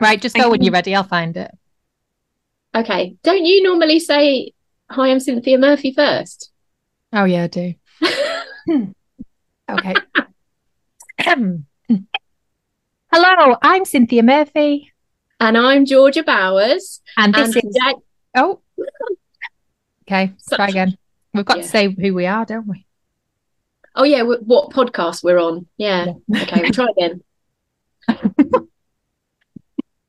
Right, just go when you're ready. I'll find it. Okay. Don't you normally say, Hi, I'm Cynthia Murphy first? Oh, yeah, I do. okay. Hello, I'm Cynthia Murphy. And I'm Georgia Bowers. And this And is. today- Oh. Okay, try again. We've got Yeah. to say who we are, don't we? Oh, yeah. What podcast we're on? Yeah. Okay. We'll try again.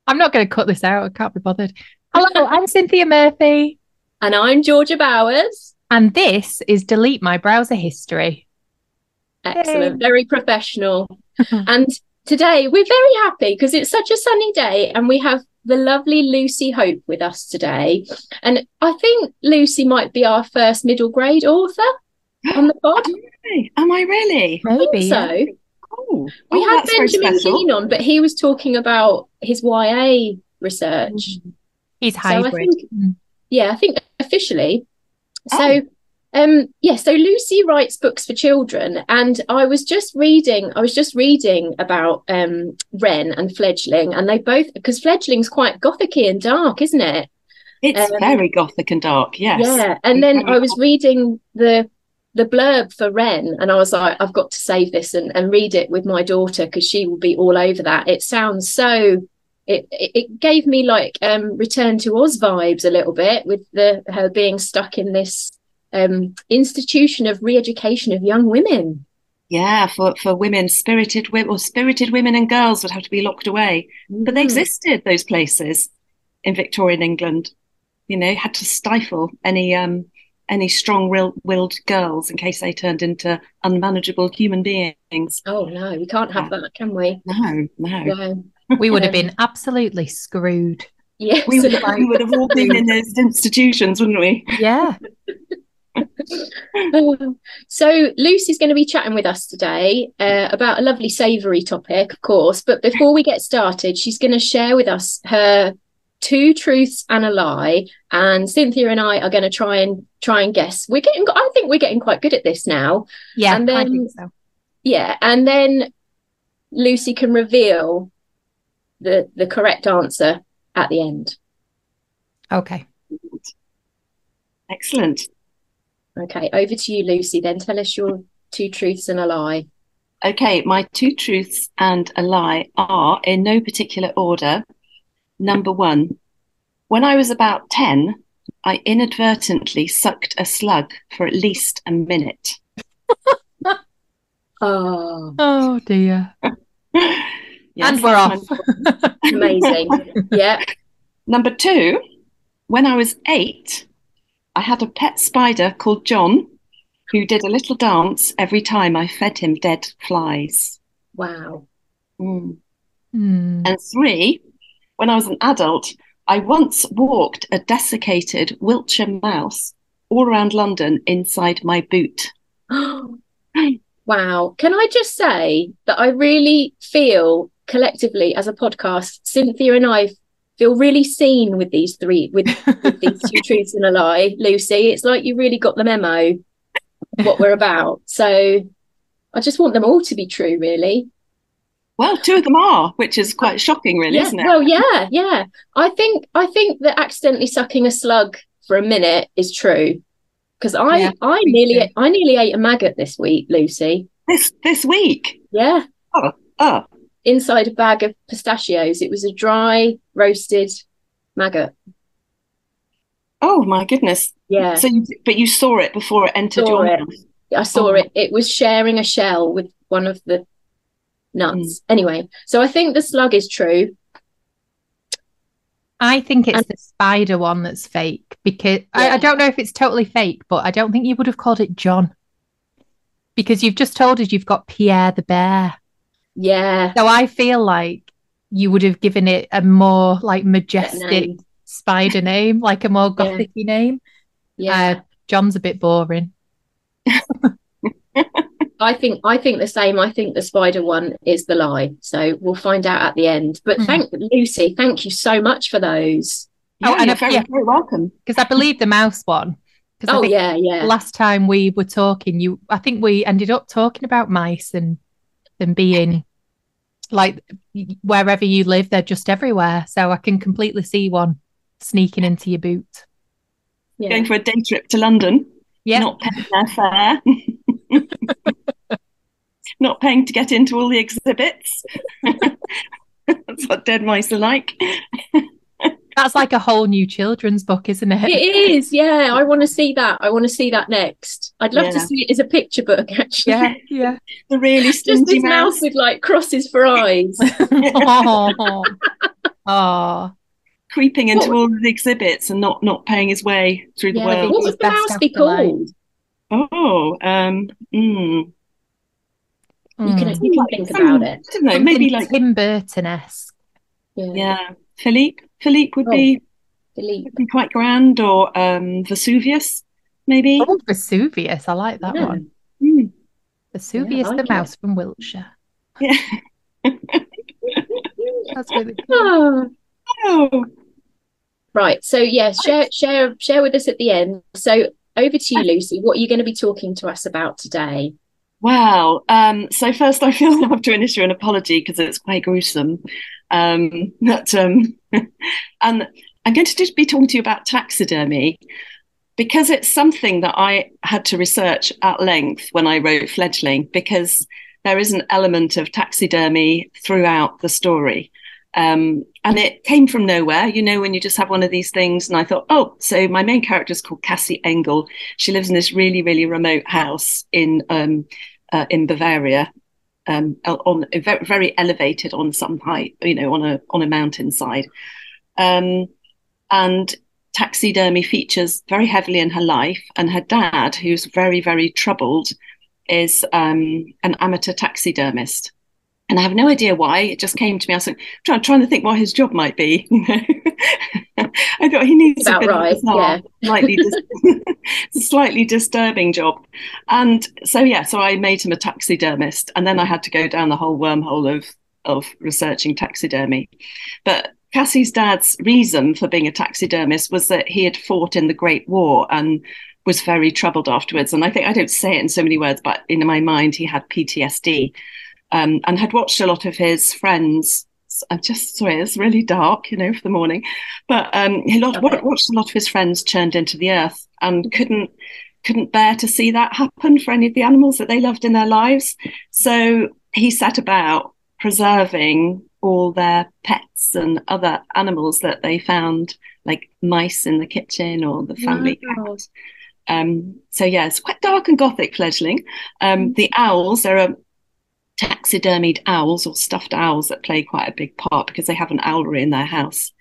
I'm not going to cut this out. I can't be bothered. Hello, I'm Cynthia Murphy. And I'm Georgia Bowers. And this is Delete My Browser History. Excellent. Very professional. and today we're very happy because it's such a sunny day and we have the lovely Lucy Hope with us today. And I think Lucy might be our first middle grade author on the pod. Am I really? Maybe. yeah. so Oh, we oh, had Benjamin special. Keane on, but he was talking about his YA research. He's So I hybrid. think- Mm. Yeah, I think officially. So, Oh. um, yeah, so Lucy writes books for children, and I was just reading, I was just reading about um Wren and Fledgling, and they both because Fledgling's quite gothicy and dark, isn't it? It's Um, very gothic and dark, yes. Yeah, and then I was reading the the blurb for Wren, and I was like, I've got to save this and, and read it with my daughter because she will be all over that. It sounds so. It, it gave me like um Return to Oz vibes a little bit with the her being stuck in this um institution of re-education of young women. Yeah, for, for women, spirited women, or spirited women and girls would have to be locked away. But they Mm. existed, those places in Victorian England. You know, had to stifle any um any strong-willed girls in case they turned into unmanageable human beings. Oh no, we can't have that, can we? No, no. No. We would have Um, been absolutely screwed. Yes. We would, we would have all been in those institutions, wouldn't we? Yeah. so Lucy's going to be chatting with us today uh, about a lovely savoury topic, of course. But before we get started, she's going to share with us her two truths and a lie. And Cynthia and I are going to try and try and guess. We're getting, I think we're getting quite good at this now. Yeah, And I then- think so. Yeah, and then Lucy can reveal the the correct answer at the end. Okay. Excellent. Okay, over to you, Lucy. Then tell us your two truths and a lie. Okay, my two truths and a lie are in no particular order. Number one, when I was about 10, I inadvertently sucked a slug for at least a minute. Oh, Oh dear. Yes, and we're off. amazing. yeah. Number two, when I was eight, I had a pet spider called John who did a little dance every time I fed him dead flies. Wow. Mm. Hmm. And three, when I was an adult, I once walked a desiccated Wiltshire mouse all around London inside my boot. wow. Can I just say that I really feel collectively as a podcast, Cynthia and I feel really seen with these three, with, with these two truths and a lie, Lucy. It's like you really got the memo what we're about. So I just want them all to be true, really. Well, two of them are, which is quite shocking, really, yeah. isn't it? Well, yeah, yeah. I think I think that accidentally sucking a slug for a minute is true. Because I Yeah, I nearly too. I nearly ate a maggot this week, Lucy. This this week. Yeah. Oh, oh, inside a bag of pistachios. It was a dry roasted maggot. oh my goodness. Yeah, So, you, but you saw it before it entered Saw your it. mouth. I saw oh. it. It was sharing a shell with one of the nuts. Anyway, so I think the slug is true. I think it's And- the spider one that's fake because I, Yeah. I don't know if it's totally fake, but I don't think you would have called it John because you've just told us you've got Pierre the bear. Yeah, So I feel like you would have given it a more like majestic name. spider name, like a more Yeah. gothic name. yeah. Uh, John's a bit boring. I think I think the same. I think the spider one is the lie. So we'll find out at the end. But Mhm. thank Lucy, thank you so much for those. Oh, Yeah, and you're very, yeah. very welcome. Because I believe the mouse one. Because Oh yeah, yeah. last time we were talking, you I think we ended up talking about mice and them being like wherever you live, they're just everywhere. So I can completely see one sneaking into your boot. Yeah. Going for a day trip to London. Yeah. Not paying their fare. not paying to get into all the exhibits. That's what dead mice are like. That's like a whole new children's book, isn't it? It is, yeah. I want to see that. I want to see that next. I'd love yeah. to see it as a picture book, actually. Yeah, yeah. The really just this mouse. mouse with like crosses for eyes. oh. oh. Creeping into what? all the exhibits and not not paying his way through the world. What would the mouse be called? Oh, um, mm. You can, you can think about it. I don't know, maybe like Tim Burton esque. Yeah. yeah. Philippe. Philippe would oh, be Philippe. Would be quite grand, or um, Vesuvius, maybe. Oh, Vesuvius! I like that yeah. one. Mm. Vesuvius, yeah, like the mouse from Wiltshire. Yeah, that's really cool. Oh. Right. So yeah, share share share with us at the end. So over to you, Lucy. What are you going to be talking to us about today? Wow. Um, so first, I feel I have to issue an apology because it's quite gruesome. Um, but, um, and I'm going to just be talking to you about taxidermy because it's something that I had to research at length when I wrote Fledgling, because there is an element of taxidermy throughout the story. Um, and it came from nowhere, you know, when you just have one of these things. And I thought, oh, so my main character is called Cassie Engel. She lives in this really, really remote house in um, uh, in Bavaria, um, on very, elevated on some height, you know, on a on a mountainside. Um, and taxidermy features very heavily in her life, and her dad, who's very very troubled, is um, an amateur taxidermist. And I have no idea why. It just came to me. I was like, trying, trying to think what his job might be. You know, I thought he needs About a bit right, bizarre, yeah. slightly, dis- slightly disturbing job. And so yeah, so I made him a taxidermist, and then I had to go down the whole wormhole of of researching taxidermy. But Cassie's dad's reason for being a taxidermist was that he had fought in the Great War and was very troubled afterwards. And I think I don't say it in so many words, but in my mind, he had PTSD um, and had watched a lot of his friends I'm just sorry, it's really dark, you know, for the morning. But um, he lot, okay. watched a lot of his friends churned into the earth and couldn't couldn't bear to see that happen for any of the animals that they loved in their lives. So he set about preserving all their pets and other animals that they found, like mice in the kitchen or the family wow. cat. Um, so yeah, it's quite dark and gothic fledgling. Um, mm. the owls, there are taxidermied owls or stuffed owls that play quite a big part because they have an owlery in their house.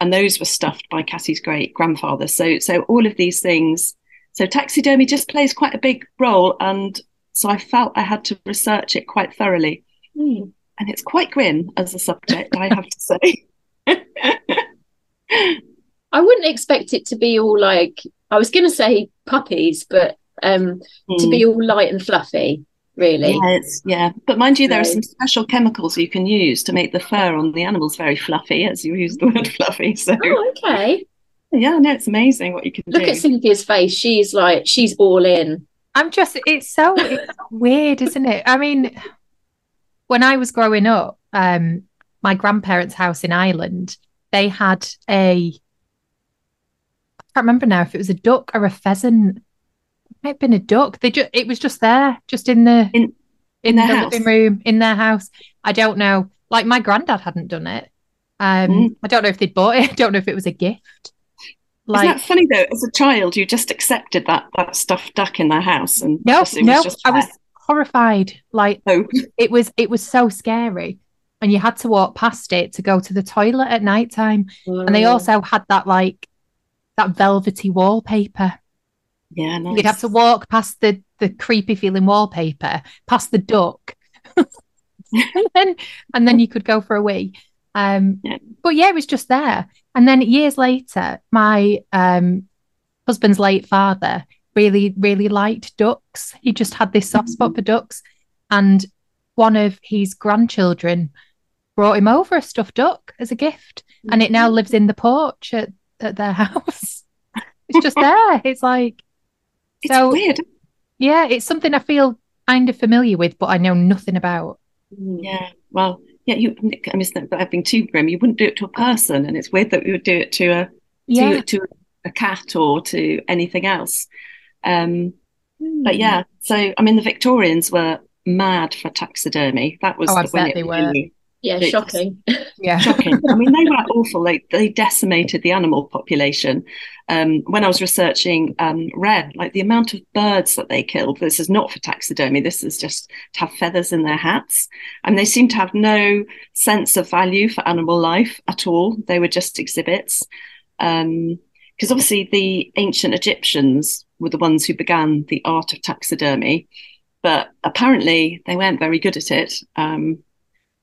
And those were stuffed by Cassie's great grandfather. So so all of these things. So taxidermy just plays quite a big role. And so I felt I had to research it quite thoroughly. Mm. And it's quite grim as a subject, I have to say. I wouldn't expect it to be all like I was going to say puppies, but um, mm. to be hmm. all light and fluffy really. Yeah, yeah. But mind you, there are some special chemicals you can use to make the fur on the animals very fluffy, as you use the word fluffy. So oh, okay. Yeah, no, it's amazing what you can Look do. at Cynthia's face. She's like, she's all in. I'm just, it's so it's weird, isn't it? I mean, when I was growing up, um, my grandparents' house in Ireland, they had a, I can't remember now if it was a duck or a pheasant might have been a duck. They just it was just there, just in the in, in, in the house. living room in their house. I don't know. Like my granddad hadn't done it. Um, mm. I don't know if they'd bought it. I don't know if it was a gift. Like, Isn't that funny though? As a child, you just accepted that that stuffed duck in their house, and no, no, was I was horrified. Like oh. it was, it was so scary, and you had to walk past it to go to the toilet at night time. Mm. And they oh. also had that like that velvety wallpaper yeah, nice. You'd have to walk past the the creepy feeling wallpaper, past the duck, and then and then you could go for a wee. Um, yeah. But yeah, it was just there. And then years later, my um, husband's late father really, really liked ducks. He just had this soft spot for ducks. And one of his grandchildren brought him over a stuffed duck as a gift. And it now mm-hmm. lives in the porch at, at their house. it's just there. It's like, it's so, weird. Yeah, it's something I feel kind of familiar with, but I know nothing about. Yeah, well, yeah, you. I mean, I've been too grim. You wouldn't do it to a person, and it's weird that we would do it to a yeah. to, to a cat or to anything else. Um, mm. But yeah, so I mean, the Victorians were mad for taxidermy. That was oh, I bet they were. Yeah, it's shocking. Yeah, shocking. I mean, they were awful. They they decimated the animal population. Um, when I was researching um, Wren, like the amount of birds that they killed. This is not for taxidermy. This is just to have feathers in their hats, and they seem to have no sense of value for animal life at all. They were just exhibits. Because um, obviously, the ancient Egyptians were the ones who began the art of taxidermy, but apparently they weren't very good at it. Um,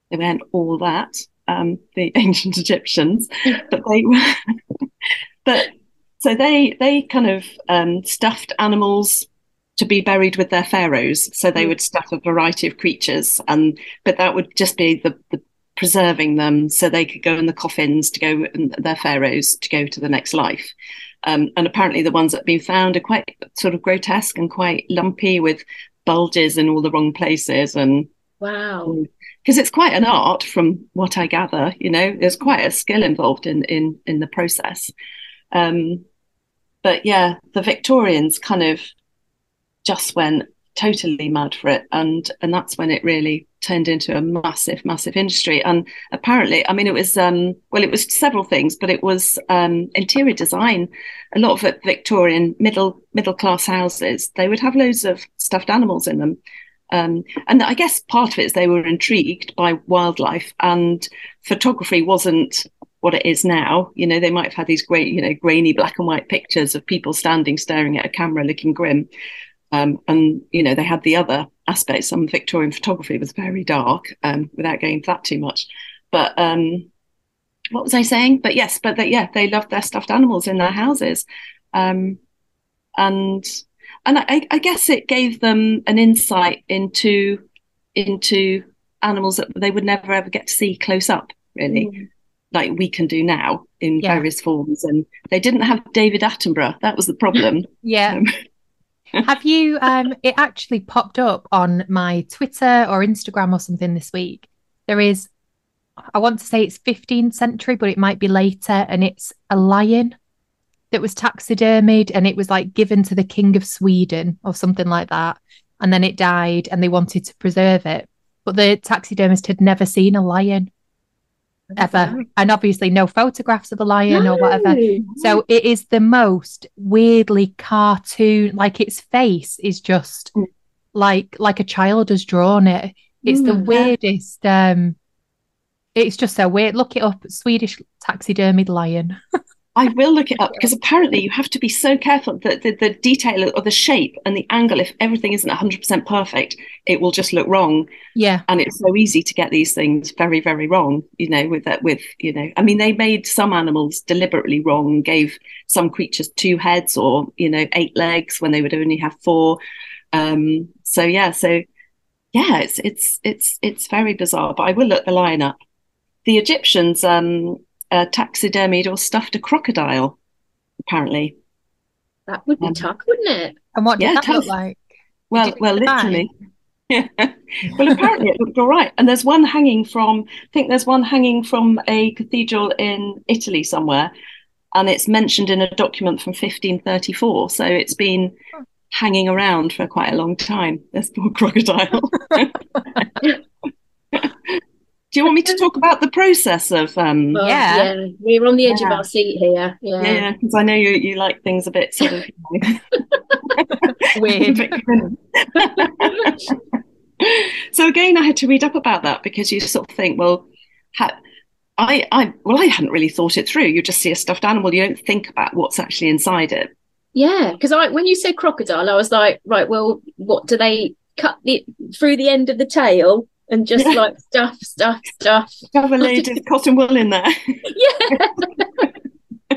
they weren't all that, um, the ancient Egyptians, but they were. but so they they kind of um, stuffed animals to be buried with their pharaohs. So they mm. would stuff a variety of creatures, and but that would just be the, the preserving them so they could go in the coffins to go and their pharaohs to go to the next life. Um, and apparently the ones that have been found are quite sort of grotesque and quite lumpy with bulges in all the wrong places and wow because it's quite an art from what I gather. You know, there's quite a skill involved in in in the process. Um, but yeah, the Victorians kind of just went totally mad for it, and and that's when it really turned into a massive, massive industry. And apparently, I mean, it was um, well, it was several things, but it was um, interior design. A lot of Victorian middle middle class houses, they would have loads of stuffed animals in them. Um, and I guess part of it is they were intrigued by wildlife, and photography wasn't what it is now. You know, they might have had these great, you know, grainy black and white pictures of people standing staring at a camera looking grim. Um, and, you know, they had the other aspects. Some Victorian photography was very dark, um, without going into that too much. But um, what was I saying? But yes, but that, yeah, they loved their stuffed animals in their houses. Um, and and I, I, guess it gave them an insight into into animals that they would never ever get to see close up, really, mm. like we can do now in yeah. various forms. And they didn't have David Attenborough. That was the problem. yeah. Um, have you? Um, it actually popped up on my Twitter or Instagram or something this week. There is, I want to say it's 15th century, but it might be later, and it's a lion that was taxidermied and it was like given to the king of Sweden or something like that. And then it died and they wanted to preserve it. But the taxidermist had never seen a lion ever. And obviously no photographs of a lion no. or whatever. So it is the most weirdly cartoon, like its face is just mm. like like a child has drawn it. It's mm, the weirdest um it's just so weird. Look it up, Swedish taxidermied lion. I will look it up because apparently you have to be so careful that the, the detail or the shape and the angle, if everything isn't 100% perfect, it will just look wrong. Yeah. And it's so easy to get these things very, very wrong, you know, with that, with, you know, I mean, they made some animals deliberately wrong, gave some creatures two heads or, you know, eight legs when they would only have four. Um, so, yeah, so yeah, it's, it's, it's, it's very bizarre, but I will look the lion up. The Egyptians, um, uh, taxidermied or stuffed a crocodile, apparently. That would be um, tough, wouldn't it? And what did yeah, that tough. look like? Well, well, literally. Yeah. well, apparently it looked all right. And there's one hanging from, I think there's one hanging from a cathedral in Italy somewhere. And it's mentioned in a document from 1534. So it's been hanging around for quite a long time. This poor crocodile. Do you want me to talk about the process of? Um, well, yeah. yeah, we're on the edge yeah. of our seat here. Yeah, yeah, because I know you you like things a bit sort of you know, weird. so again, I had to read up about that because you sort of think, well, ha- I, I, well, I hadn't really thought it through. You just see a stuffed animal, you don't think about what's actually inside it. Yeah, because I, when you said crocodile, I was like, right, well, what do they cut the through the end of the tail? And just yeah. like stuff, stuff, stuff. Have a load of cotton wool in there. yeah.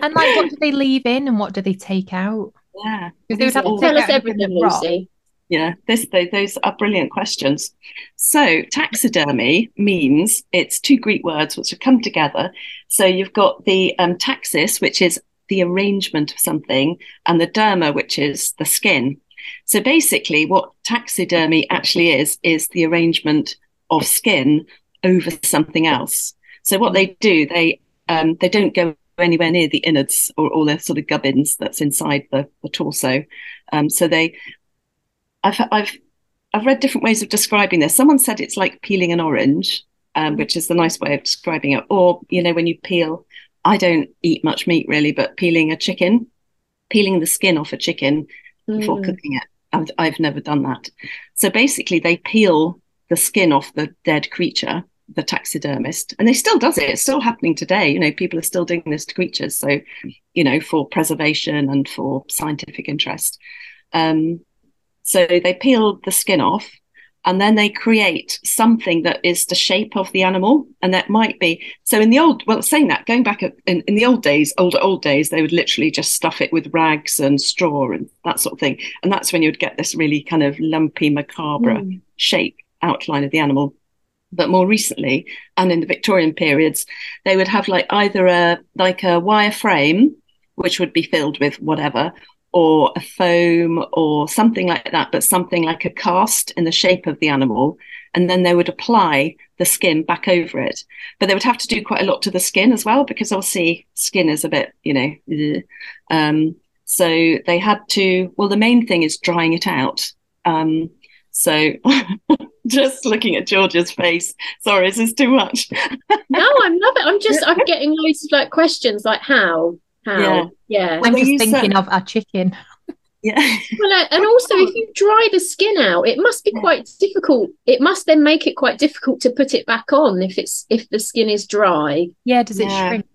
and like, what do they leave in, and what do they take out? Yeah, they would have to tell us everything, Lucy. Yeah, this they, those are brilliant questions. So taxidermy means it's two Greek words which have come together. So you've got the um, taxis, which is the arrangement of something, and the derma, which is the skin. So basically, what taxidermy actually is is the arrangement of skin over something else. So what they do, they um, they don't go anywhere near the innards or all the sort of gubbins that's inside the, the torso. Um, so they, I've I've I've read different ways of describing this. Someone said it's like peeling an orange, um, which is the nice way of describing it. Or you know when you peel, I don't eat much meat really, but peeling a chicken, peeling the skin off a chicken before mm. cooking it. I've, I've never done that. So basically, they peel the skin off the dead creature the taxidermist and they still does it. It's still happening today. You know people are still doing this to creatures. So you know for preservation and for scientific interest. Um, so they peel the skin off and then they create something that is the shape of the animal and that might be so in the old well saying that going back in, in the old days old old days they would literally just stuff it with rags and straw and that sort of thing. And that's when you would get this really kind of lumpy macabre mm. shape outline of the animal but more recently and in the Victorian periods, they would have like either a like a wire frame, which would be filled with whatever, or a foam or something like that, but something like a cast in the shape of the animal. And then they would apply the skin back over it. But they would have to do quite a lot to the skin as well, because obviously skin is a bit, you know, um, so they had to, well, the main thing is drying it out. Um, so just looking at Georgia's face. Sorry, this is this too much? no, I'm not. I'm just I'm getting loads of like questions like how how yeah. yeah. I'm just thinking of a chicken. Yeah. well, uh, and also if you dry the skin out, it must be quite difficult. It must then make it quite difficult to put it back on if it's if the skin is dry. Yeah. Does it yeah. shrink?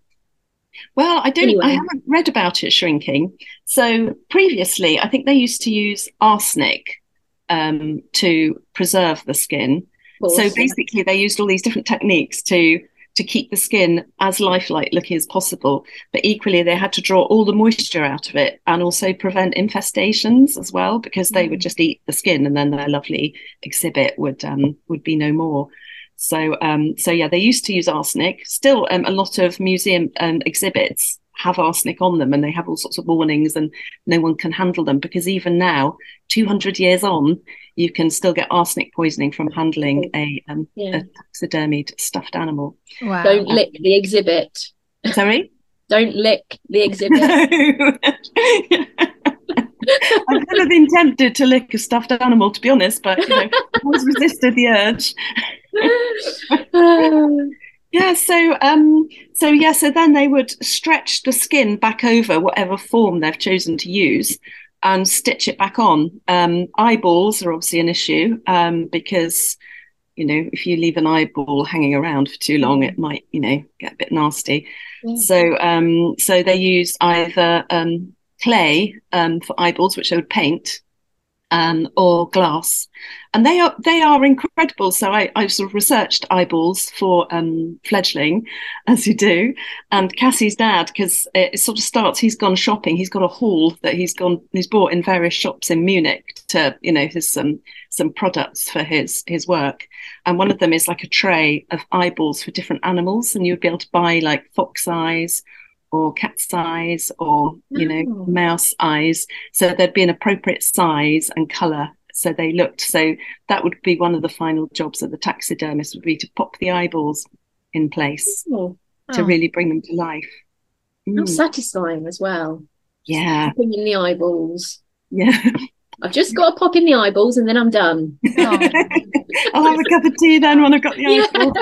Well, I don't. Anyway. I haven't read about it shrinking. So previously, I think they used to use arsenic um, to preserve the skin. So basically, they used all these different techniques to to keep the skin as lifelike looking as possible. But equally, they had to draw all the moisture out of it and also prevent infestations as well, because they would mm. just eat the skin and then their lovely exhibit would um, would be no more. So um, so yeah, they used to use arsenic. Still, um, a lot of museum um, exhibits have arsenic on them and they have all sorts of warnings and no one can handle them because even now 200 years on you can still get arsenic poisoning from handling a, um, yeah. a taxidermied stuffed animal wow. don't lick the exhibit sorry don't lick the exhibit I've never been tempted to lick a stuffed animal, to be honest, but you know, I've always resisted the urge. Yeah, so um, so yeah, so then they would stretch the skin back over whatever form they've chosen to use and stitch it back on. Um, eyeballs are obviously an issue um, because you know if you leave an eyeball hanging around for too long, it might you know get a bit nasty. Yeah. So um, so they use either um, clay um, for eyeballs, which they would paint, um, or glass, and they are they are incredible. So I, I sort of researched eyeballs for um, fledgling, as you do, and Cassie's dad because it sort of starts. He's gone shopping. He's got a haul that he's gone he's bought in various shops in Munich to you know his some some products for his his work, and one of them is like a tray of eyeballs for different animals, and you'd be able to buy like fox eyes or cat's eyes or you know oh. mouse eyes so there'd be an appropriate size and color so they looked so that would be one of the final jobs of the taxidermist would be to pop the eyeballs in place oh. to oh. really bring them to life mm. satisfying as well yeah popping in the eyeballs yeah I've just got to pop in the eyeballs and then I'm done. Oh. I'll have a cup of tea then when I've got the eyeballs.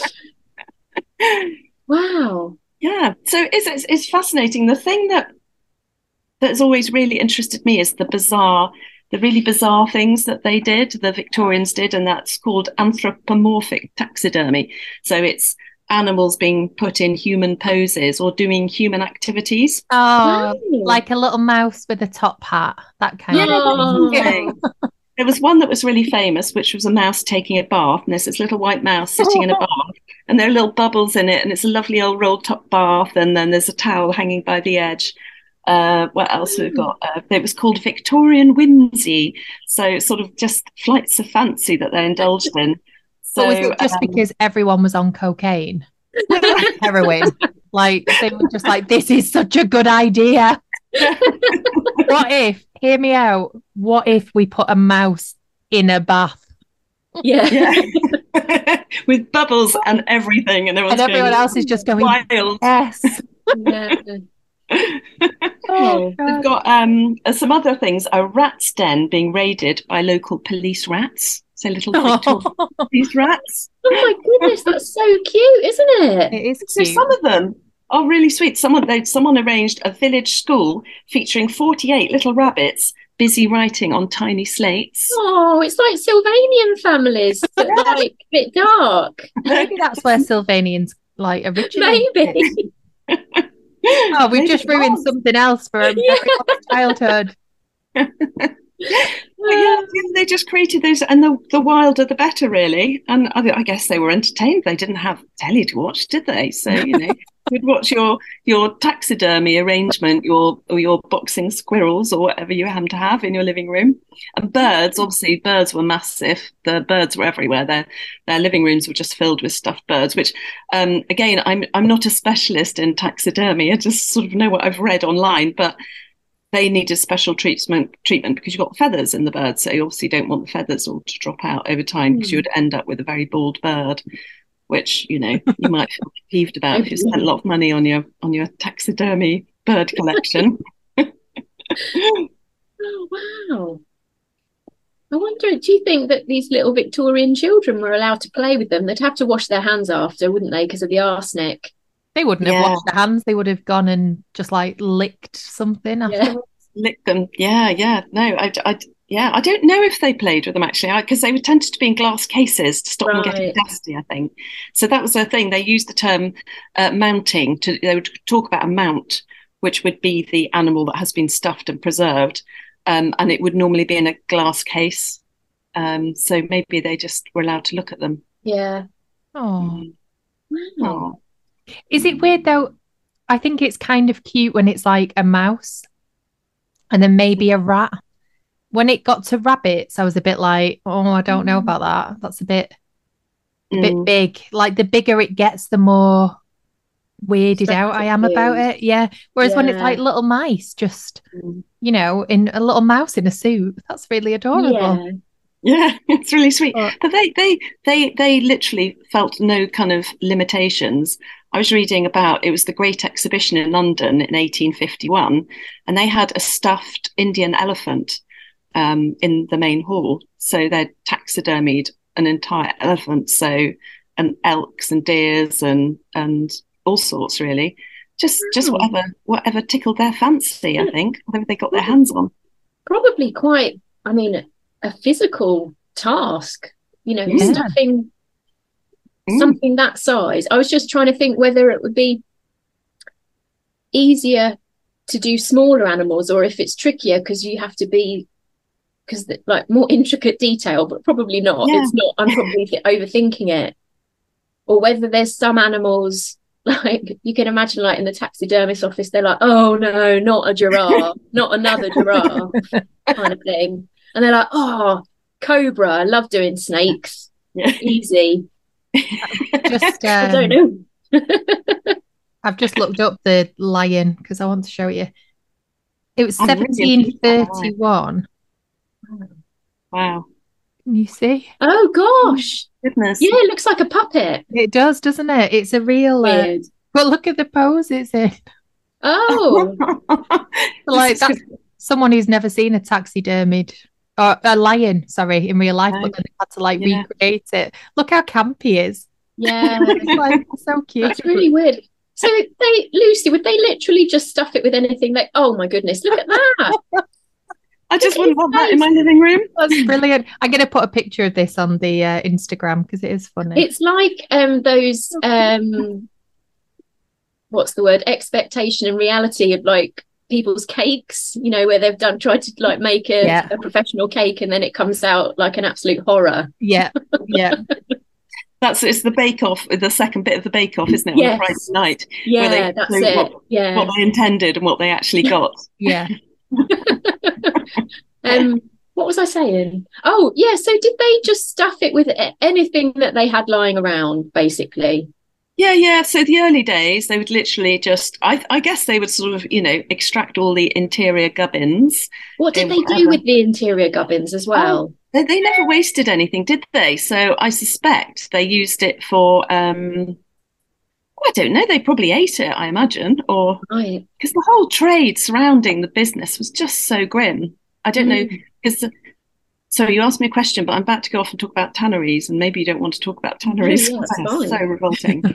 Wow. Yeah. So it's, it's, it's fascinating. The thing that that's always really interested me is the bizarre, the really bizarre things that they did, the Victorians did, and that's called anthropomorphic taxidermy. So it's animals being put in human poses or doing human activities. Oh, like a little mouse with a top hat, that kind yeah. of thing. There was one that was really famous, which was a mouse taking a bath, and there's this little white mouse sitting in a oh. bath, and there are little bubbles in it, and it's a lovely old roll top bath, and then there's a towel hanging by the edge. Uh, what else we've got? Uh, it was called Victorian Whimsy, so sort of just flights of fancy that they indulged in. So was it just um, because everyone was on cocaine, heroin? Like they were just like, this is such a good idea. what if hear me out. What if we put a mouse in a bath? Yeah. Yeah. With bubbles and everything. And, and everyone else is just going, wild. Yes. yeah. Oh, They've got um, uh, some other things a rat's den being raided by local police rats. So little Victorian police rats. Oh my goodness, that's so cute, isn't it? It is So cute. some of them are really sweet. Someone they someone arranged a village school featuring 48 little rabbits busy writing on tiny slates. Oh, it's like Sylvanian families, but like a bit dark. Maybe that's where Sylvanians like originated. Maybe. Oh, we've just ruined something else for a Yeah. childhood. Yeah, they just created those, and the, the wilder the better, really. And I, I guess they were entertained. They didn't have telly to watch, did they? So you know, you'd watch your your taxidermy arrangement, your or your boxing squirrels or whatever you happen to have in your living room. And birds, obviously, birds were massive. The birds were everywhere. Their their living rooms were just filled with stuffed birds. Which, um, again, I'm I'm not a specialist in taxidermy. I just sort of know what I've read online, but they needed special treatment treatment because you've got feathers in the bird, so you obviously don't want the feathers all to drop out over time because you would hmm. end up with a very bald bird, which you know you might feel peeved about if you spent a lot of money on your on your taxidermy bird collection. Oh, wow. I wonder, do you think that these little Victorian children were allowed to play with them? They'd have to wash their hands after, wouldn't they, because of the arsenic? They wouldn't have washed their hands. They would have gone and just like licked something Yeah. afterwards. Lick them, yeah, yeah. No, I, I, yeah, I don't know if they played with them actually, because they were tended to be in glass cases to stop them getting dusty. I think so. That was the thing. They used the term uh, mounting to. They would talk about a mount, which would be the animal that has been stuffed and preserved, um, and it would normally be in a glass case. Um, so maybe they just were allowed to look at them. Yeah. Oh. Wow. Oh, Is it weird though? I think it's kind of cute when it's like a mouse and then maybe a rat. When it got to rabbits, I was a bit like, oh, I don't know about that. That's a bit a bit mm. big. Like the bigger it gets, the more weirded out I am about it. Yeah. Whereas when it's like little mice, just Mm. you know, in a little mouse in a suit, that's really adorable. Yeah. Yeah, it's really sweet. But- But they, they, they, they literally felt no kind of limitations. I was reading about it was the Great Exhibition in London in 1851, and they had a stuffed Indian elephant um, in the main hall. So they'd taxidermied an entire elephant, so and elks and deers and and all sorts really. Just just hmm. whatever whatever tickled their fancy, I hmm. think, whatever they got their hmm. hands on. Probably quite, I mean, a physical task, you know, Yeah. stuffing Mm. something that size. I was just trying to think whether it would be easier to do smaller animals or if it's trickier because you have to be because like more intricate detail, but probably not. Yeah. It's not. I'm probably overthinking it. Or whether there's some animals like you can imagine, like in the taxidermist office, they're like, "Oh no, not a giraffe, not another giraffe," kind of thing, and they're like, "Oh, cobra. I love doing snakes. Yeah. Easy." Just I um, don't know. I've just looked up the lion because I want to show you. It was I'm really intrigued by that lion. 1731. Wow, Can you see? Oh gosh, goodness. yeah, it looks like a puppet. It does, doesn't it? It's a real. Uh, but look at the pose it's in. Oh, Like that's someone who's never seen a taxidermied or a lion, sorry, in real life, No. but then they had to like Yeah. recreate it. Look how campy he is. yeah, It's like so cute. that's really weird. So they, Lucy, would they literally just stuff it with anything? Like, oh my goodness, look at that! I just Look at wouldn't want his that in my living room. That's brilliant. I'm gonna put a picture of this on the uh, Instagram because it is funny. It's like um those um what's the word? Expectation and reality of like people's cakes, you know, where they've done tried to like make a, Yeah. a professional cake and then it comes out like an absolute horror. yeah, yeah. That's it's the bake off, the second bit of the bake off, isn't it? On Yes. the Friday night, Yeah, they that's it. what- yeah. what they intended and what they actually got. Yeah. Um, what was I saying? Oh, yeah. So did they just stuff it with anything that they had lying around, basically? Yeah, yeah. So the early days, they would literally just, I, I guess they would sort of, you know, extract all the interior gubbins. What did they do with the interior gubbins as well? They, they never wasted anything, did they? So I suspect they used it for, um, I don't know, they probably ate it, I imagine, or Right. because the whole trade surrounding the business was just so grim. I don't know, Mm. because so you asked me a question, but I'm about to go off and talk about tanneries, and maybe you don't want to talk about tanneries. yeah, that's That's so revolting.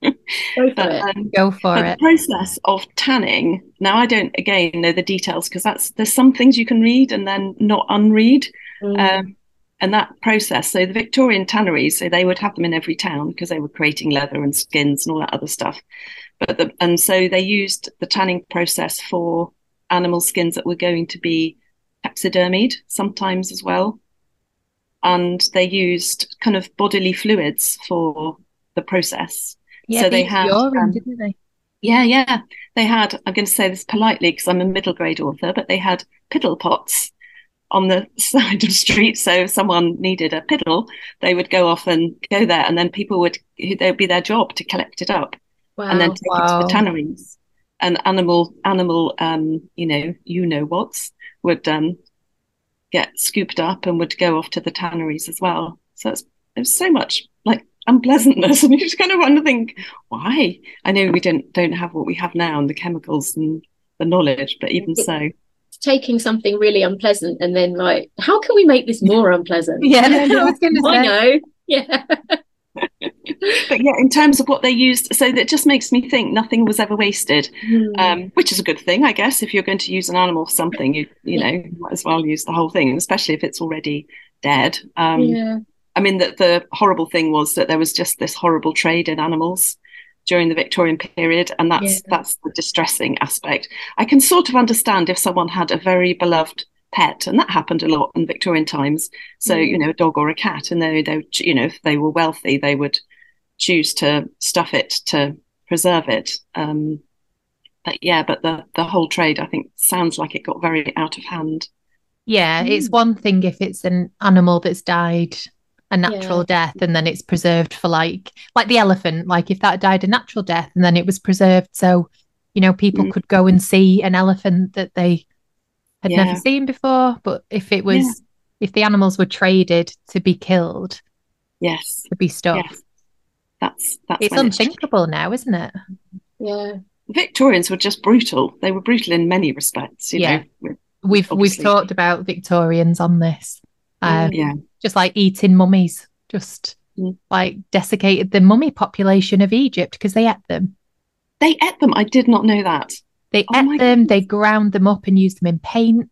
Go for But, it. um, Go for but the process of tanning, now I don't again know the details because that's there's some things you can read and then not unread. Mm. Um, and that process, so the Victorian tanneries, so they would have them in every town because they were creating leather and skins and all that other stuff. But the, and so they used the tanning process for animal skins that were going to be taxidermied sometimes as well. And they used kind of bodily fluids for the process. Yeah, so they used had, urine, um, didn't they? Yeah, yeah. They had, I'm going to say this politely because I'm a middle grade author, but they had piddle pots on the side of the street. So if someone needed a piddle, they would go off and go there, and then people would, it would be their job to collect it up Wow. and then take it to the tanneries. And animal, animal, um, you know, you know what's would um get scooped up and would go off to the tanneries as well. So it's there's so much like unpleasantness, and you just kind of want to think, why? I know we don't don't have what we have now and the chemicals and the knowledge, but even so, taking something really unpleasant and then like, how can we make this more unpleasant? Yeah, I was going to I know. Yeah. But yeah, in terms of what they used, so that just makes me think nothing was ever wasted. Mm. um, which is a good thing, I guess. If you're going to use an animal for something, you you know, you might as well use the whole thing, especially if it's already dead. Um, yeah. I mean, that the horrible thing was that there was just this horrible trade in animals during the Victorian period, and that's Yeah. that's the distressing aspect. I can sort of understand if someone had a very beloved pet, and that happened a lot in Victorian times. So Mm. you know, a dog or a cat, and they they you know, if they were wealthy, they would choose to stuff it to preserve it. Um, but yeah, but the the whole trade, I think, sounds like it got very out of hand. Yeah, it's Mm. one thing if it's an animal that's died a natural death and then it's preserved for like like the elephant, like if that died a natural death and then it was preserved so you know people Mm. could go and see an elephant that they had Yeah. never seen before. But if it was Yeah. if the animals were traded to be killed, Yes, to be stuffed, yes, that's that's it's unthinkable now, isn't it? Yeah. Victorians were just brutal. They were brutal in many respects. You Yeah. know. We've Obviously. we've talked about Victorians on this. Um, Yeah. just like eating mummies, just Mm. like desiccated the mummy population of Egypt because they ate them. They ate them. I did not know that. They Oh ate them, they ground them up and used them in paint.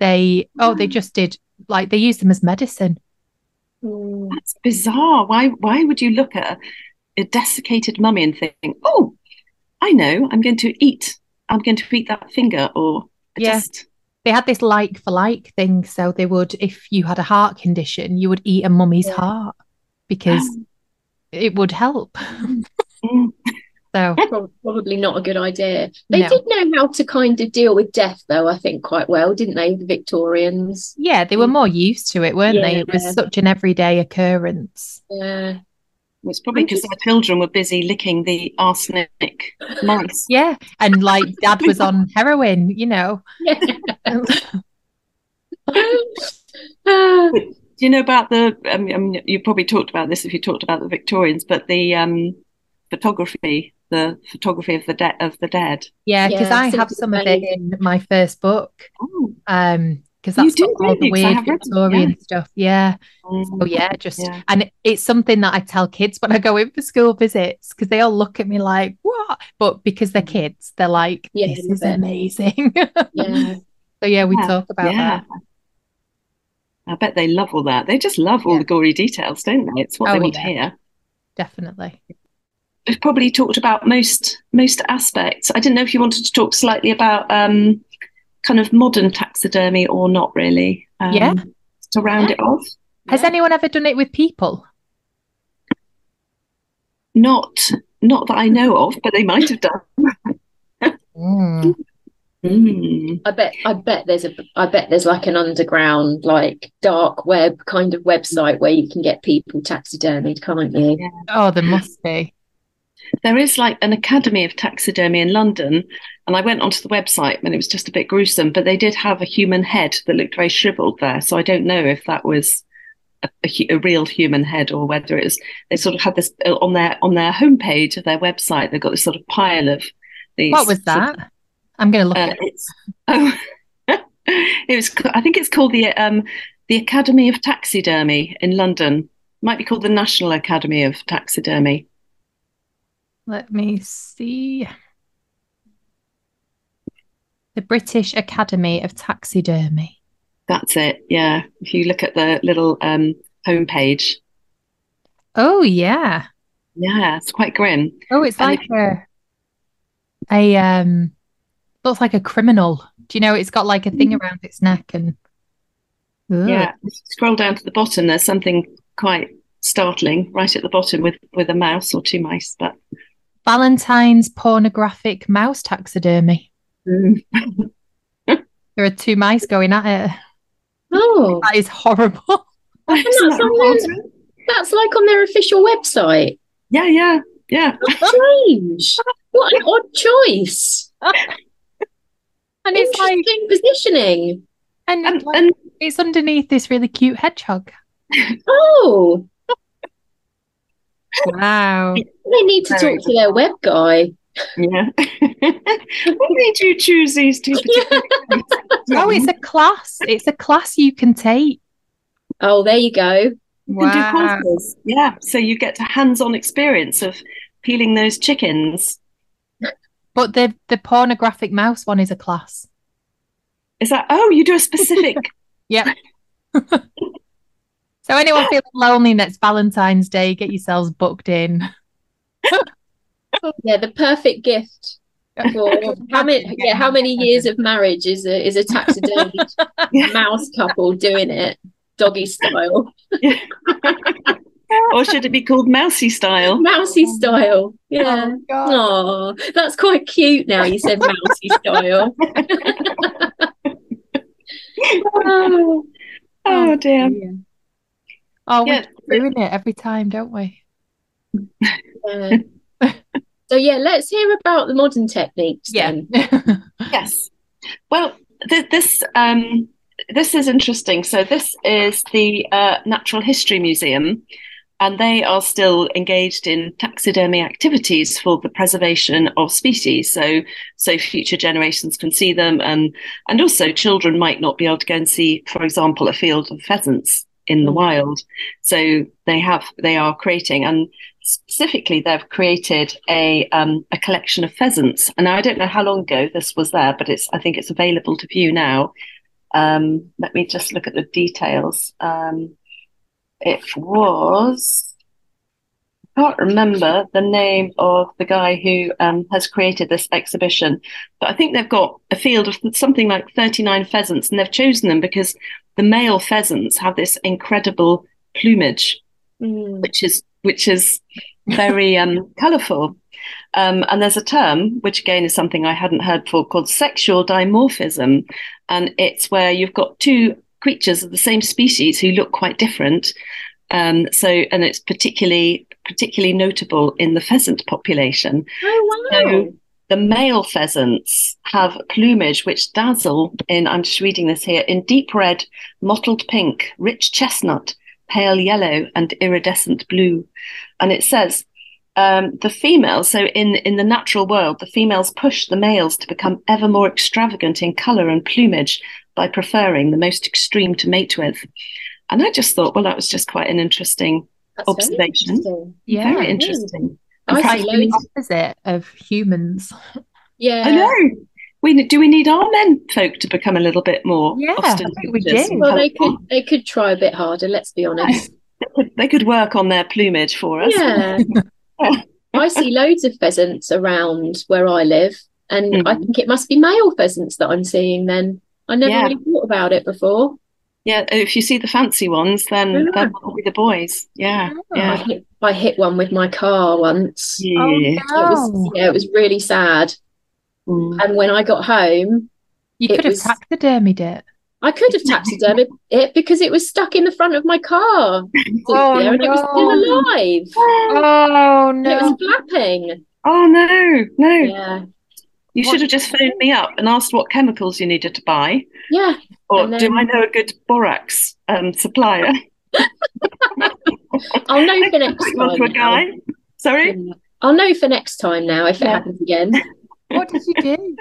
They oh, they just did like they used them as medicine. Mm. That's bizarre. Why why would you look at a, a desiccated mummy and think, oh, I know, I'm going to eat, I'm going to eat that finger, or Yeah. just They had this like for like thing, so they would, if you had a heart condition, you would eat a mummy's Yeah. heart because it would help. So Probably not a good idea. They No. did know how to kind of deal with death, though, I think, quite well, didn't they, the Victorians? yeah, they were more used to it, weren't they? It was such an everyday occurrence. Yeah. It's probably because just- their children were busy licking the arsenic mice. Yeah, and like dad was on heroin, you know. Yeah. Ah, Do you know about the? I mean, I mean, you probably talked about this if you talked about the Victorians, but the um, photography, the photography of the dead of the dead. Yeah, because Yeah, I have it's some of it in my first book. Oh, Um, because You that's got do, all the you? 'Cause I weird have read them, Victorian stuff. Yeah. Oh yeah, just Yeah. and it's something that I tell kids when I go in for school visits because they all look at me like, what? But because they're kids, they're like, Yeah, this is bet. amazing. yeah. So yeah, we Yeah, talk about yeah. that. I bet they love all that. They just love all the gory details, don't they? It's what Oh, they want yeah. to hear. Definitely. We've probably talked about most most aspects. I didn't know if you wanted to talk slightly about um, kind of modern taxidermy or not really. Um, Yeah. To round it off. Has Yeah. anyone ever done it with people? Not not that I know of, but they might have done. Mm. Mm. I bet I bet there's a I bet there's like an underground like dark web kind of website where you can get people taxidermied, can't you? Yeah. Oh, there must be. There is like an academy of taxidermy in London, and I went onto the website and it was just a bit gruesome, but they did have a human head that looked very shriveled there. So I don't know if that was a, a, a real human head or whether it was they sort of had this uh, on their on their homepage of their website. They've got this sort of pile of these. What was sort of- that? I'm going to look uh, at it. oh, it was. I think it's called the um the Academy of Taxidermy in London. Might be called the National Academy of Taxidermy. Let me see. The British Academy of Taxidermy. That's it. Yeah. If you look at the little um homepage, Oh, yeah. yeah, it's quite grim. Oh, it's And like a, a um, looks like a criminal. Do you know it's got like a thing around its neck and. Yeah. Scroll down to the bottom. There's something quite startling right at the bottom with with a mouse or two mice. But Valentine's pornographic mouse taxidermy. Mm. There are two mice going at it. Oh, That is horrible. Isn't that's that on there. that's like on their official website. Yeah, yeah, yeah. How strange. what an odd choice. And it's like, positioning. and, And, like, and it's underneath this really cute hedgehog. Oh, Wow. they need to Very talk to their web guy. yeah. Why did you choose these two particular? Oh, it's a class. It's a class you can take. Oh, there you go. You can do Wow. courses. Yeah. So you get a hands-on experience of peeling those chickens. But the the pornographic mouse one is a class. Is that oh, you do a specific Yep. So anyone feeling lonely next Valentine's Day, get yourselves booked in. Yeah, the perfect gift for how many yeah, how many years of marriage is a is a taxidermied mouse couple doing it doggy style, or should it be called mousy style? mousy oh style? Yeah. Oh, God. Oh, that's quite cute now you said mousy style. oh, Oh dear. yeah. Oh, we're doing it every time, don't we? Yeah. So yeah, let's hear about the modern techniques then. Yes. Well, th- this um, this is interesting. So this is the uh, Natural History Museum, and they are still engaged in taxidermy activities for the preservation of species. So so future generations can see them, and and also children might not be able to go and see, for example, a field of pheasants in the Mm. wild. So they have they are creating and specifically they've created a um, a collection of pheasants and i don't know how long ago this was there but it's i think it's available to view now um, let me just look at the details um, it was i can't remember the name of the guy who um, has created this exhibition but i think they've got a field of something like 39 pheasants and they've chosen them because the male pheasants have this incredible plumage Mm. which is which is very um, colourful. Um, and there's a term, which again is something I hadn't heard before, called sexual dimorphism, and it's where you've got two creatures of the same species who look quite different. Um, so, and it's particularly particularly notable in the pheasant population. Oh wow. So the male pheasants have plumage which dazzle in, I'm just reading this here, in deep red, mottled pink, rich chestnut, pale yellow, and iridescent blue. And it says, um, the females, so in, in the natural world, the females push the males to become ever more extravagant in colour and plumage by preferring the most extreme to mate with. And I just thought, well, that was just quite an interesting, That's very observation. interesting. Yeah. very interesting. I see Perhaps we loads. Opposite of humans. Yeah. I know. We do we need our men folk to become a little bit more Yeah, I think we do. Well, they could they could try a bit harder. Let's be honest. They could- They could work on their plumage for us. Yeah. I see loads of pheasants around where I live, and I Mhm. think it must be male pheasants that I'm seeing. Then I never Yeah. really thought about it before. Yeah, if you see the fancy ones, then Yeah. they're probably the boys. Yeah, I yeah, hit I hit one with my car once. yeah. Oh, It was yeah, it was really sad. Mm. And when I got home, You could have was- taxidermied it. I could have taxidermied it because it was stuck in the front of my car, Cynthia, Oh, and it was still alive. Oh And it was flapping. Oh no, no. Yeah, You should have just phoned me up and asked what chemicals you needed to buy. yeah. Or And do I know a good borax um, supplier? I'll know for next time. to a guy. Sorry? I'll know for next time now if it happens again. What did you do?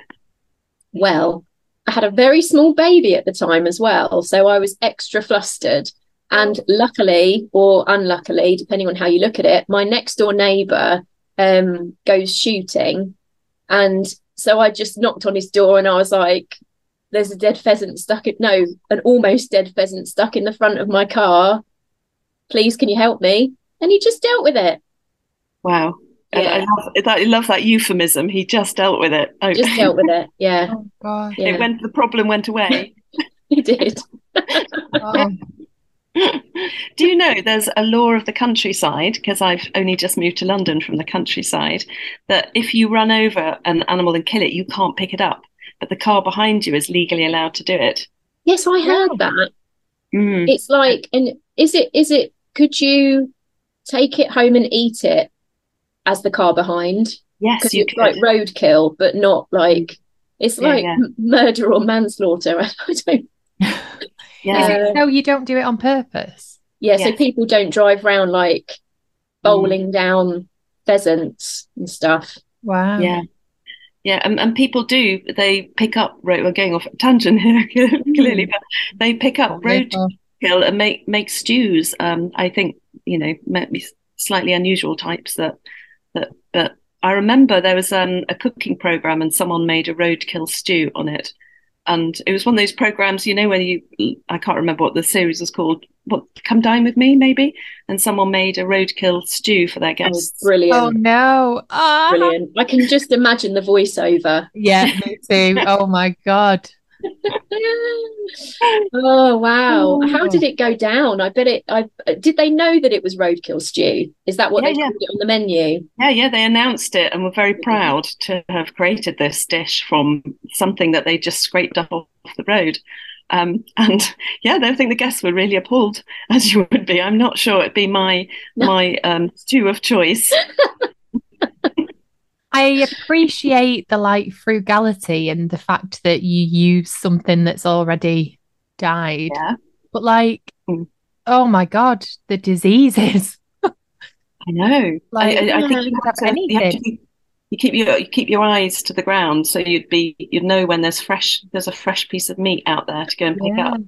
Well, I had a very small baby at the time as well, so I was extra flustered. And luckily, or unluckily, depending on how you look at it, my next door neighbour um, goes shooting, and so I just knocked on his door and I was like, "There's a dead pheasant stuck in no, an almost dead pheasant stuck in the front of my car. Please, can you help me?" And he just dealt with it. Wow. And I Yeah, love, that, I love that euphemism. He just dealt with it. Oh, just dealt with it. Yeah, Oh God. yeah, it went, the problem went away. he did. Oh, Do you know there's a law of the countryside, because I've only just moved to London from the countryside, that if you run over an animal and kill it, you can't pick it up. But the car behind you is legally allowed to do it. Yes, I heard Wow. that. Mm. it's like and is it is it could you take it home and eat it as the car behind Yes, because you it's could. like roadkill but not like it's Yeah, like yeah. murder or manslaughter I don't Yeah. Is Uh, it so you don't do it on purpose? yeah so people don't drive around like bowling down pheasants and stuff Wow. Yeah. Yeah, and, and people do, they pick up road, we're going off a tangent here clearly, but they pick up roadkill and make make stews. Um, I think, you know, maybe slightly unusual types that that but I remember there was um, a cooking program and someone made a roadkill stew on it. And it was one of those programs, you know, where you, I can't remember what the series was called, what, Come Dine With Me, maybe? And someone made a roadkill stew for their oh, guests. brilliant Oh no. Ah. brilliant I can just imagine the voiceover Yeah, me too. Oh my God. Oh wow! How Oh. did it go down? I bet it. I did they know that it was roadkill stew? Is that what Yeah, they yeah. called it on the menu? Yeah, yeah, they announced it and were very proud to have created this dish from something that they just scraped up off the road. Um, and yeah, I think the guests were really appalled, as you would be. I'm not sure it'd be my No. my um, stew of choice. I appreciate the like frugality and the fact that you use something that's already died. Yeah, But like, Mm. oh my God, the diseases. I know. Like, I, I, I think you you have could to, you have to anything. keep, you keep your you keep your eyes to the ground, so you'd be you'd know when there's fresh there's a fresh piece of meat out there to go and pick Yeah. up.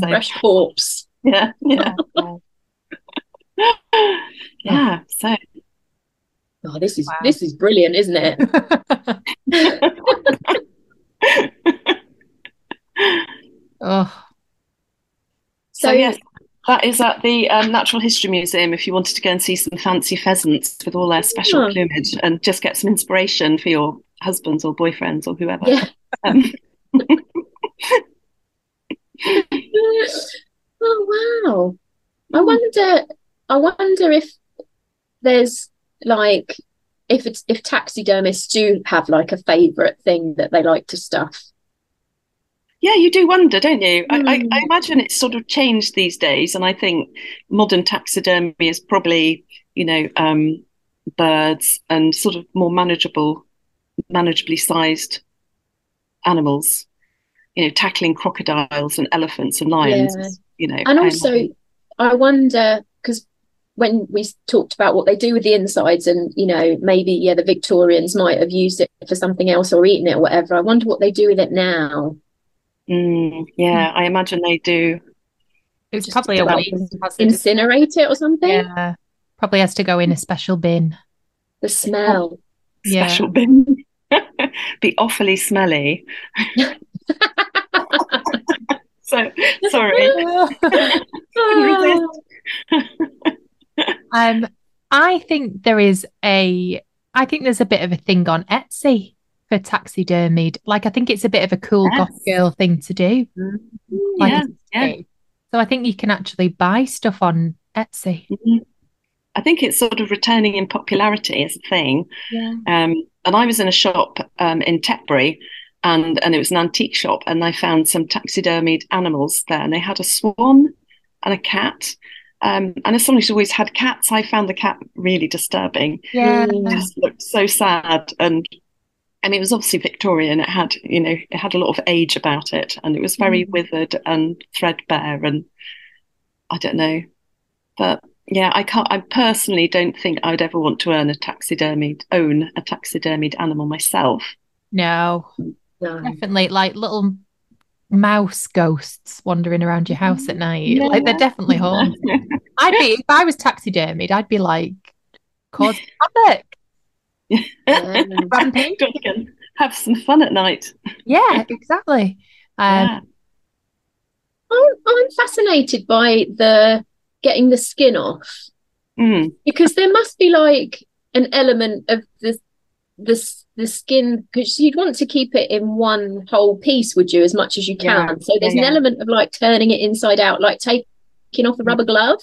So, Fresh corpse. yeah, yeah, Oh, yeah. So Oh, this is Wow. this is brilliant, isn't it? oh, So, yes, that is at the um, Natural History Museum if you wanted to go and see some fancy pheasants with all their special Yeah. plumage and just get some inspiration for your husbands or boyfriends or whoever. Yeah. Um, oh wow! I wonder. I wonder if there's like if it's if taxidermists do have like a favorite thing that they like to stuff. yeah, you do wonder, don't you? I, I, Mm. I imagine it's sort of changed these days, and I think modern taxidermy is probably, you know, um, birds and sort of more manageable, manageably sized animals. You know, tackling crocodiles and elephants and lions. Yeah. You know, And also, I wonder because when we talked about what they do with the insides, and you know, maybe yeah, the Victorians might have used it for something else or eaten it or whatever. I wonder what they do with it now. Mm, yeah, I imagine they do. it's Just probably a like waste. Incinerate it or something. Yeah, probably has to go in a special bin. The smell. Yeah. Special bin. Be awfully smelly. So sorry. Um, I think there is a, I think there's a bit of a thing on Etsy for taxidermied. Like, I think it's a bit of a cool Yes. goth girl thing to do. Like, Yeah, yeah. So I think you can actually buy stuff on Etsy. Mhm. I think it's sort of returning in popularity as a thing. Yeah. Um, and I was in a shop um, in Tetbury, and and it was an antique shop, and I found some taxidermied animals there, and they had a swan and a cat. Um, and as someone who's always had cats, I found the cat really disturbing. Yeah. It just looked so sad, and and it was obviously Victorian. It had, you know, it had a lot of age about it, and it was very Mm. withered and threadbare, and I don't know, but yeah, I can't. I personally don't think I'd ever want to earn a taxidermied, own a taxidermied animal myself. No, No. definitely like little mouse ghosts wandering around your house at night. Yeah. Like they're definitely haunted. I'd be if I was taxidermied, I'd be like cause havoc. Yeah. Rampage. God, you can have some fun at night. Yeah, exactly. Um, yeah. I'm, I'm fascinated by the getting the skin off Mm. because there must be like an element of the the the skin because you'd want to keep it in one whole piece, would you, as much as you Yeah. can? So there's Yeah, an yeah. element of like turning it inside out, like taking off a rubber glove.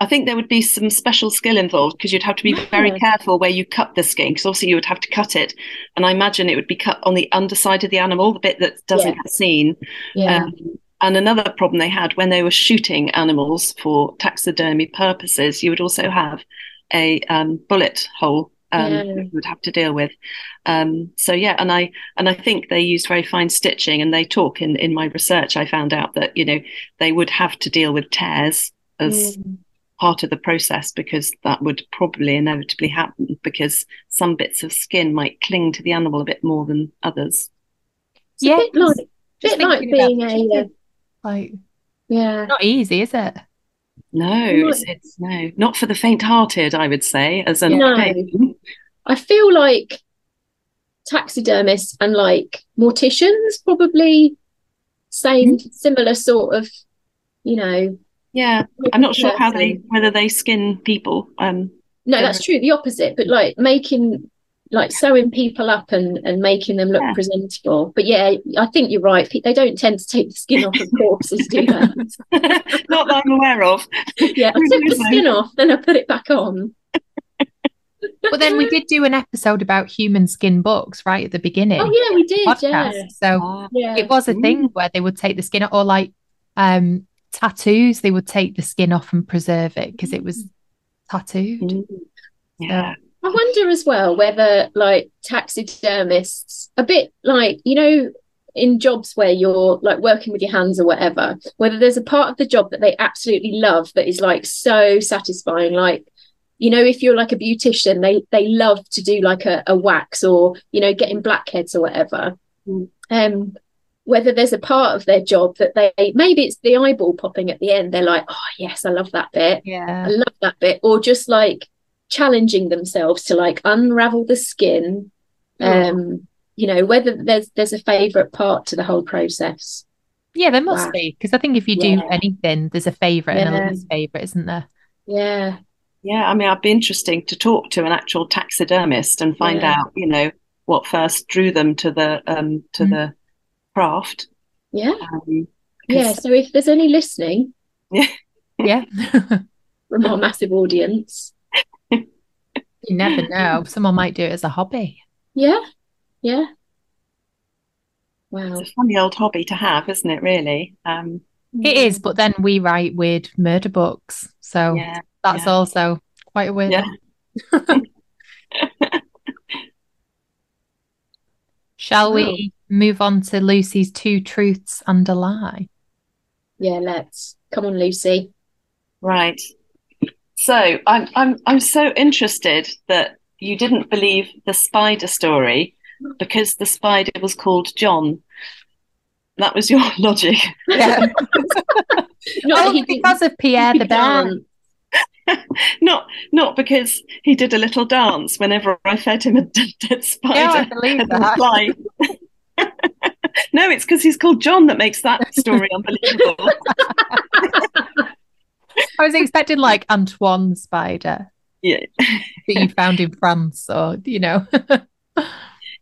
I think there would be some special skill involved because you'd have to be very careful where you cut the skin because obviously you would have to cut it, and I imagine it would be cut on the underside of the animal, the bit that doesn't Yeah. get seen. Yeah. Um, and another problem they had when they were shooting animals for taxidermy purposes, you would also have a um, bullet hole um, Yeah. that would have to deal with. Um, so yeah, and I and I think they used very fine stitching, and they talk in in my research. I found out that you know they would have to deal with tears as Mm. part of the process because that would probably inevitably happen because some bits of skin might cling to the animal a bit more than others. It's Yeah, bit like, just bit like being a uh, like yeah. not easy, is it? No, No. it's, it's no, not for the faint-hearted, I would say, as an No. I feel like taxidermists and like morticians probably same similar sort of, you know. Yeah, I'm not sure how they whether they skin people. Um, No, that's true. The opposite, but like making like sewing people up and and making them look Yeah. presentable. But yeah, I think you're right. They don't tend to take the skin off of corpses, do they? not that I'm aware of. yeah, I took the skin off, then I put it back on. But then we did do an episode about human skin books right at the beginning. Oh yeah, we did. podcast. Yeah, So Ah, yeah. it was a thing where they would take the skin or like um tattoos, they would take the skin off and preserve it because it was tattooed. mm, yeah. I wonder as well whether like taxidermists, a bit like, you know, in jobs where you're like working with your hands or whatever, whether there's a part of the job that they absolutely love that is like so satisfying. Like, you know, if you're like a beautician, they they love to do like a, a wax or, you know, getting blackheads or whatever. Mm. Um whether there's a part of their job that they maybe it's the eyeball popping at the end, they're like, oh yes, I love that bit. Yeah. I love that bit. Or just like challenging themselves to like unravel the skin. Um, you know, whether there's there's a favorite part to the whole process. Yeah, there must Wow. be. Because I think if you do Yeah. anything, there's a favourite and a least favourite, isn't there? Yeah. Yeah, I mean, it'd be interesting to talk to an actual taxidermist and find Yeah. out, you know, what first drew them to the um to Mm. the craft. Yeah. Um, Yeah. 'cause- So if there's any listening Yeah. Yeah, from our massive audience, you never know. Someone might do it as a hobby. yeah. Yeah. Wow. it's a funny old hobby to have, isn't it? Really. Um, It is, but then we write weird murder books. So yeah. That's yeah. also quite a win. Yeah. Shall we move on to Lucy's two truths and a lie? Yeah, let's. Come on, Lucy. Right. So I'm I'm I'm so interested that you didn't believe the spider story because the spider was called John. That was your logic. Yeah. Not Oh, he because of Pierre the he bear. Not not because he did a little dance whenever I fed him a dead dead spider. Yeah, I believe that. fly. no, it's because he's called John that makes that story unbelievable. I was expecting like Antoine Spider yeah. that you found in France or, you know.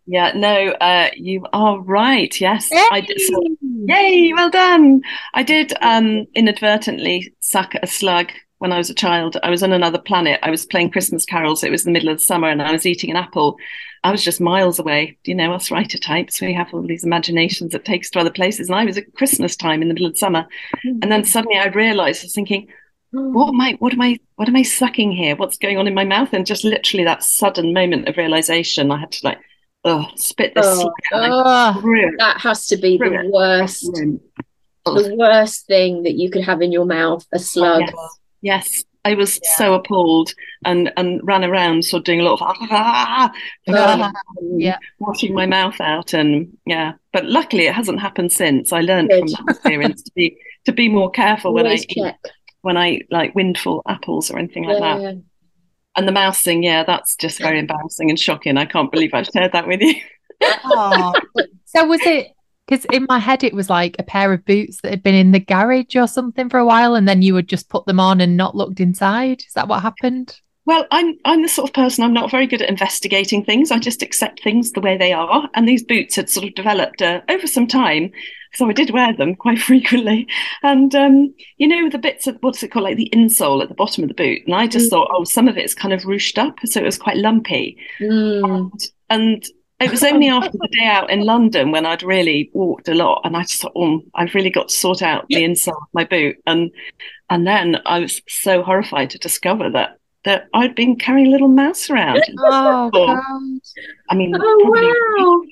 Yeah, no, uh, you are right. Yes, I did. So, Yay! yay, well done. I did um, inadvertently suck a slug when I was a child. I was on another planet. I was playing Christmas carols. It was the middle of the summer and I was eating an apple. I was just miles away. You know, us writer types, we have all these imaginations that take us to other places. And I was at Christmas time in the middle of summer. Mm-hmm. And then suddenly I realized, I was thinking, what am I, what am I, what am I sucking here? What's going on in my mouth? And just literally that sudden moment of realization, I had to like, oh, spit this. Oh, oh, that has to be the worst, the worst thing that you could have in your mouth, a slug. Yes. Yes. I was yeah. so appalled and and ran around sort of doing a lot of ah, ah, yeah. washing my mouth out and yeah. But luckily it hasn't happened since. I learned Good. from that experience to be to be more careful Always when I check. eat when I like windfall apples or anything like yeah, that. And the mouse thing, yeah, that's just very embarrassing and shocking. I can't believe I've shared that with you. oh, so was it because in my head it was like a pair of boots that had been in the garage or something for a while and then you would just put them on and not looked inside is that what happened well i'm i'm the sort of person i'm not very good at investigating things i just accept things the way they are and these boots had sort of developed uh, over some time so I did wear them quite frequently. And um, you know, the bits of what's it called, like the insole at the bottom of the boot. And I just mm. thought, oh, some of it's kind of ruched up, so it was quite lumpy. Mm. And, and it was only after the day out in London when I'd really walked a lot, and I just thought, oh, I've really got to sort out the inside of my boot. And and then I was so horrified to discover that that I'd been carrying a little mouse around. Oh, God. I mean, oh, wow.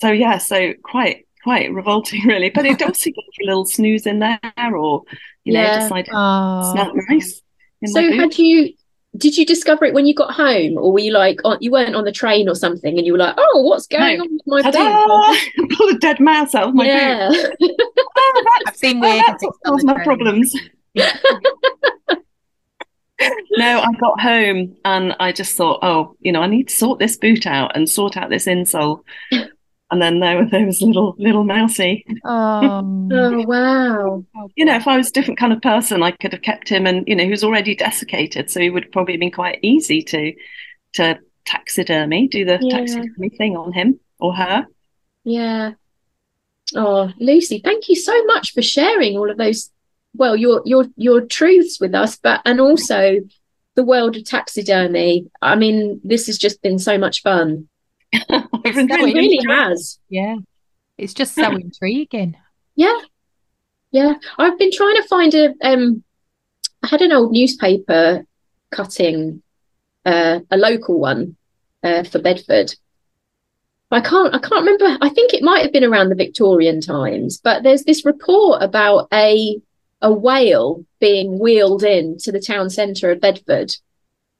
So yeah, so quite quite revolting, really. But it also gives you a little snooze in there, or you know, yeah. decide oh. nice. So, had you? Did you discover it when you got home, or were you like on, you weren't on the train or something, and you were like, "Oh, what's going no. on with my boot?" Pull a dead mouse out of my yeah. boot. oh, I've seen oh, weird. That's my problems. no, I got home and I just thought, oh, you know, I need to sort this boot out and sort out this insole and then there, there was little little mousy. Oh. oh wow! You know, if I was a different kind of person, I could have kept him, and you know, he was already desiccated, so he would probably have been quite easy to to taxidermy, do the yeah. taxidermy thing on him or her. Yeah. Oh, Lucy, thank you so much for sharing all of those. Well, your your your truths with us, but and also the world of taxidermy. I mean, this has just been so much fun. it really, really has. Yeah. It's just so intriguing. Yeah. Yeah. I've been trying to find a um I had an old newspaper cutting uh, a local one uh, for Bedford. I can't I can't remember. I think it might have been around the Victorian times, but there's this report about a a whale being wheeled in to the town centre of Bedford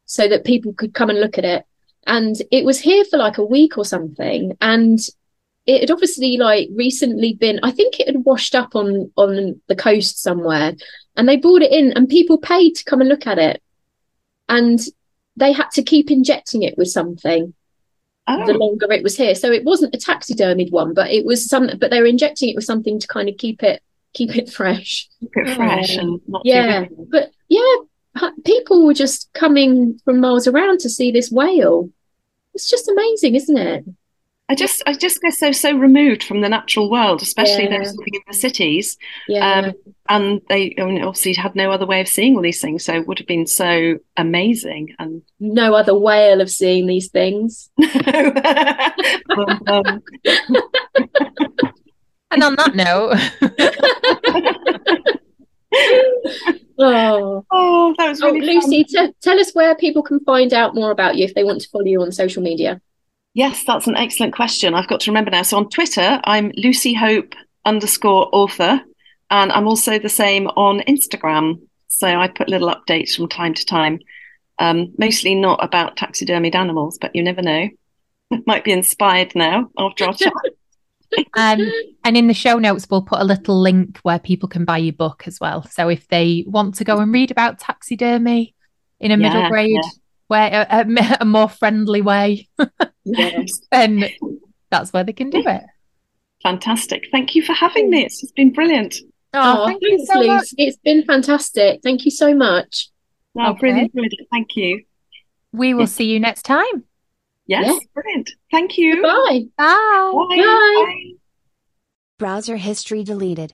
so that people could come and look at it and it was here for like a week or something and it had obviously like recently been i think it had washed up on on the coast somewhere and they brought it in and people paid to come and look at it and they had to keep injecting it with something oh. the longer it was here so it wasn't a taxidermied one but it was some but they were injecting it with something to kind of keep it keep it fresh keep it fresh oh. and yeah but yeah people were just coming from miles around to see this whale. It's just amazing, isn't it? I just, I just get so so removed from the natural world, especially yeah. those living in the cities. Yeah. Um, and they I mean, obviously had no other way of seeing all these things, so it would have been so amazing. And no other whale of seeing these things. um, um. and on that note. Oh, oh, that was really oh, Lucy, t- tell us where people can find out more about you if they want to follow you on social media. Yes, that's an excellent question. I've got to remember now. So on Twitter, I'm Lucy Hope underscore author, and I'm also the same on Instagram. So I put little updates from time to time, um, mostly not about taxidermied animals, but you never know. Might be inspired now after our chat. Um, and in the show notes, we'll put a little link where people can buy your book as well. So if they want to go and read about taxidermy in a yeah, middle grade yeah. way, a, a, a, more friendly way, yes. then that's where they can do it. Fantastic. Thank you for having me. It's been brilliant. Oh, oh thank you so much. It's been fantastic. Thank you so much. No, okay. brilliant, brilliant. Thank you. We will see you next time. Yes, yeah. brilliant. Thank you. Bye. Bye. Bye. Bye. Browser history deleted.